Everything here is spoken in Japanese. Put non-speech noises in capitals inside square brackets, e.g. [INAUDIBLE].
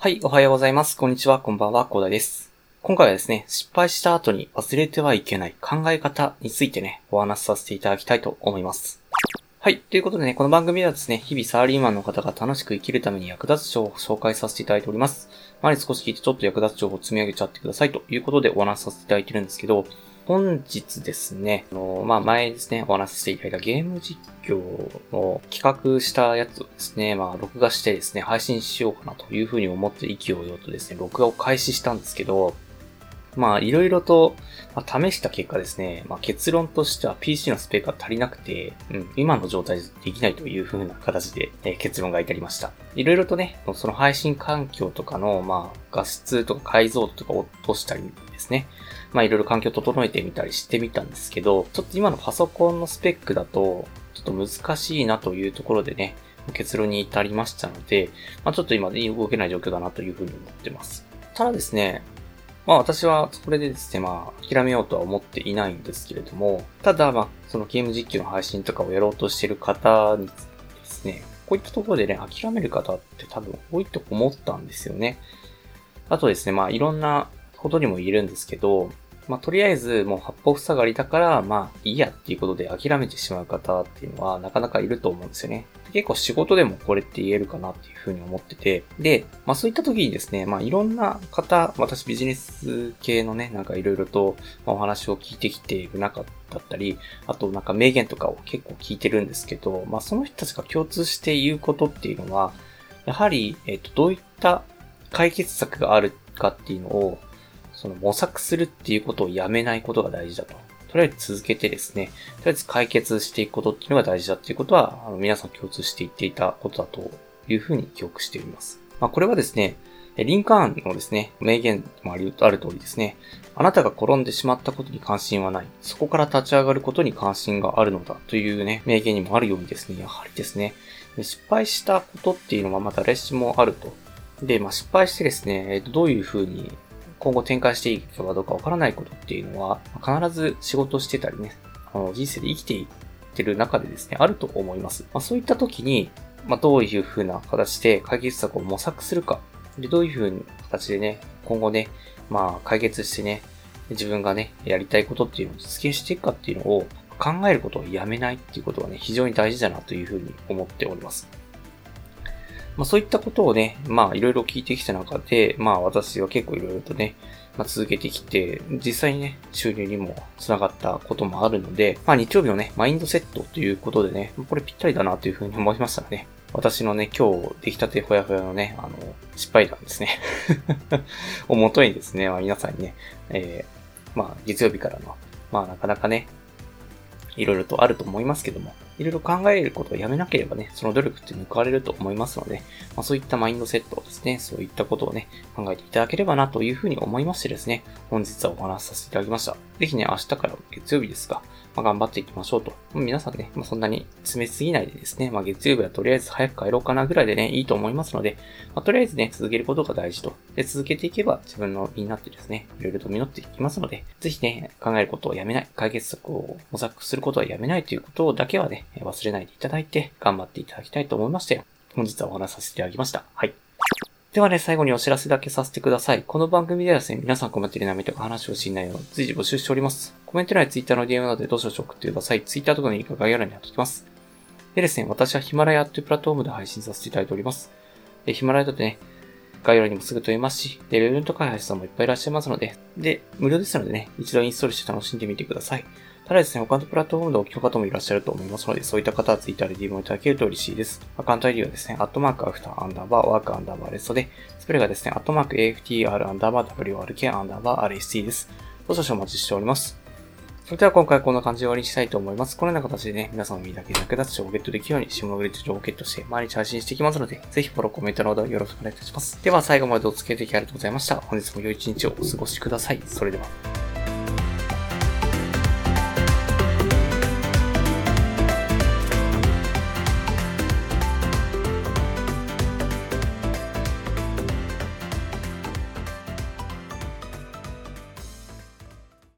はい、おはようございます。こんにちは、こんばんは、コーダです。今回はですね、失敗した後に忘れてはいけない考え方についてね、お話しさせていただきたいと思います。はい。ということでね、この番組ではですね、日々サラリーマンの方が楽しく生きるために役立つ情報を紹介させていただいております。前に少し聞いてちょっと役立つ情報を積み上げちゃってくださいということでお話しさせていただいてるんですけど、本日ですね、あの、まあ、前ですね、お話ししていただいたゲーム実況の企画したやつをですね、まあ、録画してですね、配信しようかなというふうに思って意気揚々とですね、録画を開始したんですけど、まあ、いろいろと、まあ、試した結果ですね、まあ、結論としては PC のスペックが足りなくて、うん、今の状態でできないという風な形で、えー、結論が至りました。いろいろとね、その配信環境とかの、まあ、画質とか解像度とか落としたりですね、まあいろいろ環境を整えてみたりしてみたんですけど、ちょっと今のパソコンのスペックだと、ちょっと難しいなというところでね、結論に至りましたので、まあちょっと今で動けない状況だなというふうに思ってます。ただですね、まあ私はこれでですね、まあ諦めようとは思っていないんですけれども、ただまあそのゲーム実況の配信とかをやろうとしてる方にですね、こういったところでね、諦める方って多分多いと思ったんですよね。あとですね、まあいろんなことにも言えるんですけど、まあ、とりあえずもう八方塞がりだから、まあ、いいやっていうことで諦めてしまう方っていうのはなかなかいると思うんですよね。結構仕事でもこれって言えるかなっていうふうに思ってて、で、まあそういった時にですね、まあいろんな方、私ビジネス系のね、なんかいろいろとお話を聞いてきている中だったり、あとなんか名言とかを結構聞いてるんですけど、まあその人たちが共通して言うことっていうのは、やはり、えっ、と、どういった解決策があるかっていうのを、その模索するっていうことをやめないことが大事だと。とりあえず続けてですね、とりあえず解決していくことっていうのが大事だっていうことは、あの皆さん共通して言っていたことだというふうに記憶しております。まあ、これはですね、リンカーンのですね、名言もある通りですね、あなたが転んでしまったことに関心はない。そこから立ち上がることに関心があるのだというね、名言にもあるようにですね、やはりですね、失敗したことっていうのはまた誰しもあると。で、まあ、失敗してですね、どういうふうに今後展開していくかどうかわからないことっていうのは、必ず仕事してたりね、あの人生で生きていってる中でですね、あると思います。まあ、そういった時に、まあ、どういう風な形で解決策を模索するか、で、どういう風な形でね、今後ね、まあ、解決してね、自分がね、やりたいことっていうのを実現していくかっていうのを考えることをやめないっていうことはね、非常に大事だなというふうに思っております。まあそういったことをね、まあいろいろ聞いてきた中で、まあ私は結構いろいろとね、まあ、続けてきて、実際にね、収入にも繋がったこともあるので、まあ日曜日のね、マインドセットということでね、これぴったりだなというふうに思いましたね。私のね、今日出来たてほやほやのね、あの、失敗談ですね [LAUGHS] をもとにですね、まあ皆さんにね、えー、まあ月曜日からの、まあなかなかね、いろいろとあると思いますけども、いろいろ考えることをやめなければね、その努力って報われると思いますので、まあ、そういったマインドセットをですね、そういったことをね、考えていただければなというふうに思いましてですね、本日はお話しさせていただきました。ぜひね、明日から月曜日ですが、まあ、頑張っていきましょうと。皆さんね、まあ、そんなに詰めすぎないでですね、まあ、月曜日はとりあえず早く帰ろうかなぐらいでね、いいと思いますので、まあ、とりあえずね、続けることが大事と。で、続けていけば自分の身になってですね、いろいろと実っていきますので、ぜひね、考えることをやめない、解決策を模索することはやめないということだけはね、忘れないでいただいて、頑張っていただきたいと思いまして、本日はお話しさせていただきました。はい。ではね、最後にお知らせだけさせてください。この番組ではですね、皆さんコメントで波とか話をしないの随時募集しております。コメント欄や Twitter の DM などでどうしよう送ってください。Twitter とかのリンク概要欄に貼っておきます。でですね、私はヒマラヤというプラットフォームで配信させていただいております。で、ヒマラヤだとね、概要欄にもすぐ飛べますし、で、ウェブ都開発者さんもいっぱいいらっしゃいますので、で、無料ですのでね、一度インストールして楽しんでみてください。ただですね、他のプラットフォームでお聞きの方もいらっしゃると思いますので、そういった方は Twitter で DM をいただけると嬉しいです。アカウント ID はですね、アットマークアフターアンダーバーワークアンダーバーレストで、スペルがですね、アットマーク AFTR アンダーバー WRK アンダーバー RST です。どうぞお待ちしております。それでは今回はこんな感じで終わりにしたいと思います。このような形でね、皆さんの身だけ役立つ情報をゲットできるように、下のグリッド情報をゲットして毎日配信していきますので、ぜひフォロー、コメントなどよろしくお願いいたします。では最後までお付き合いできありがとうございました。本日も良い一日をお過ごしください。それでは。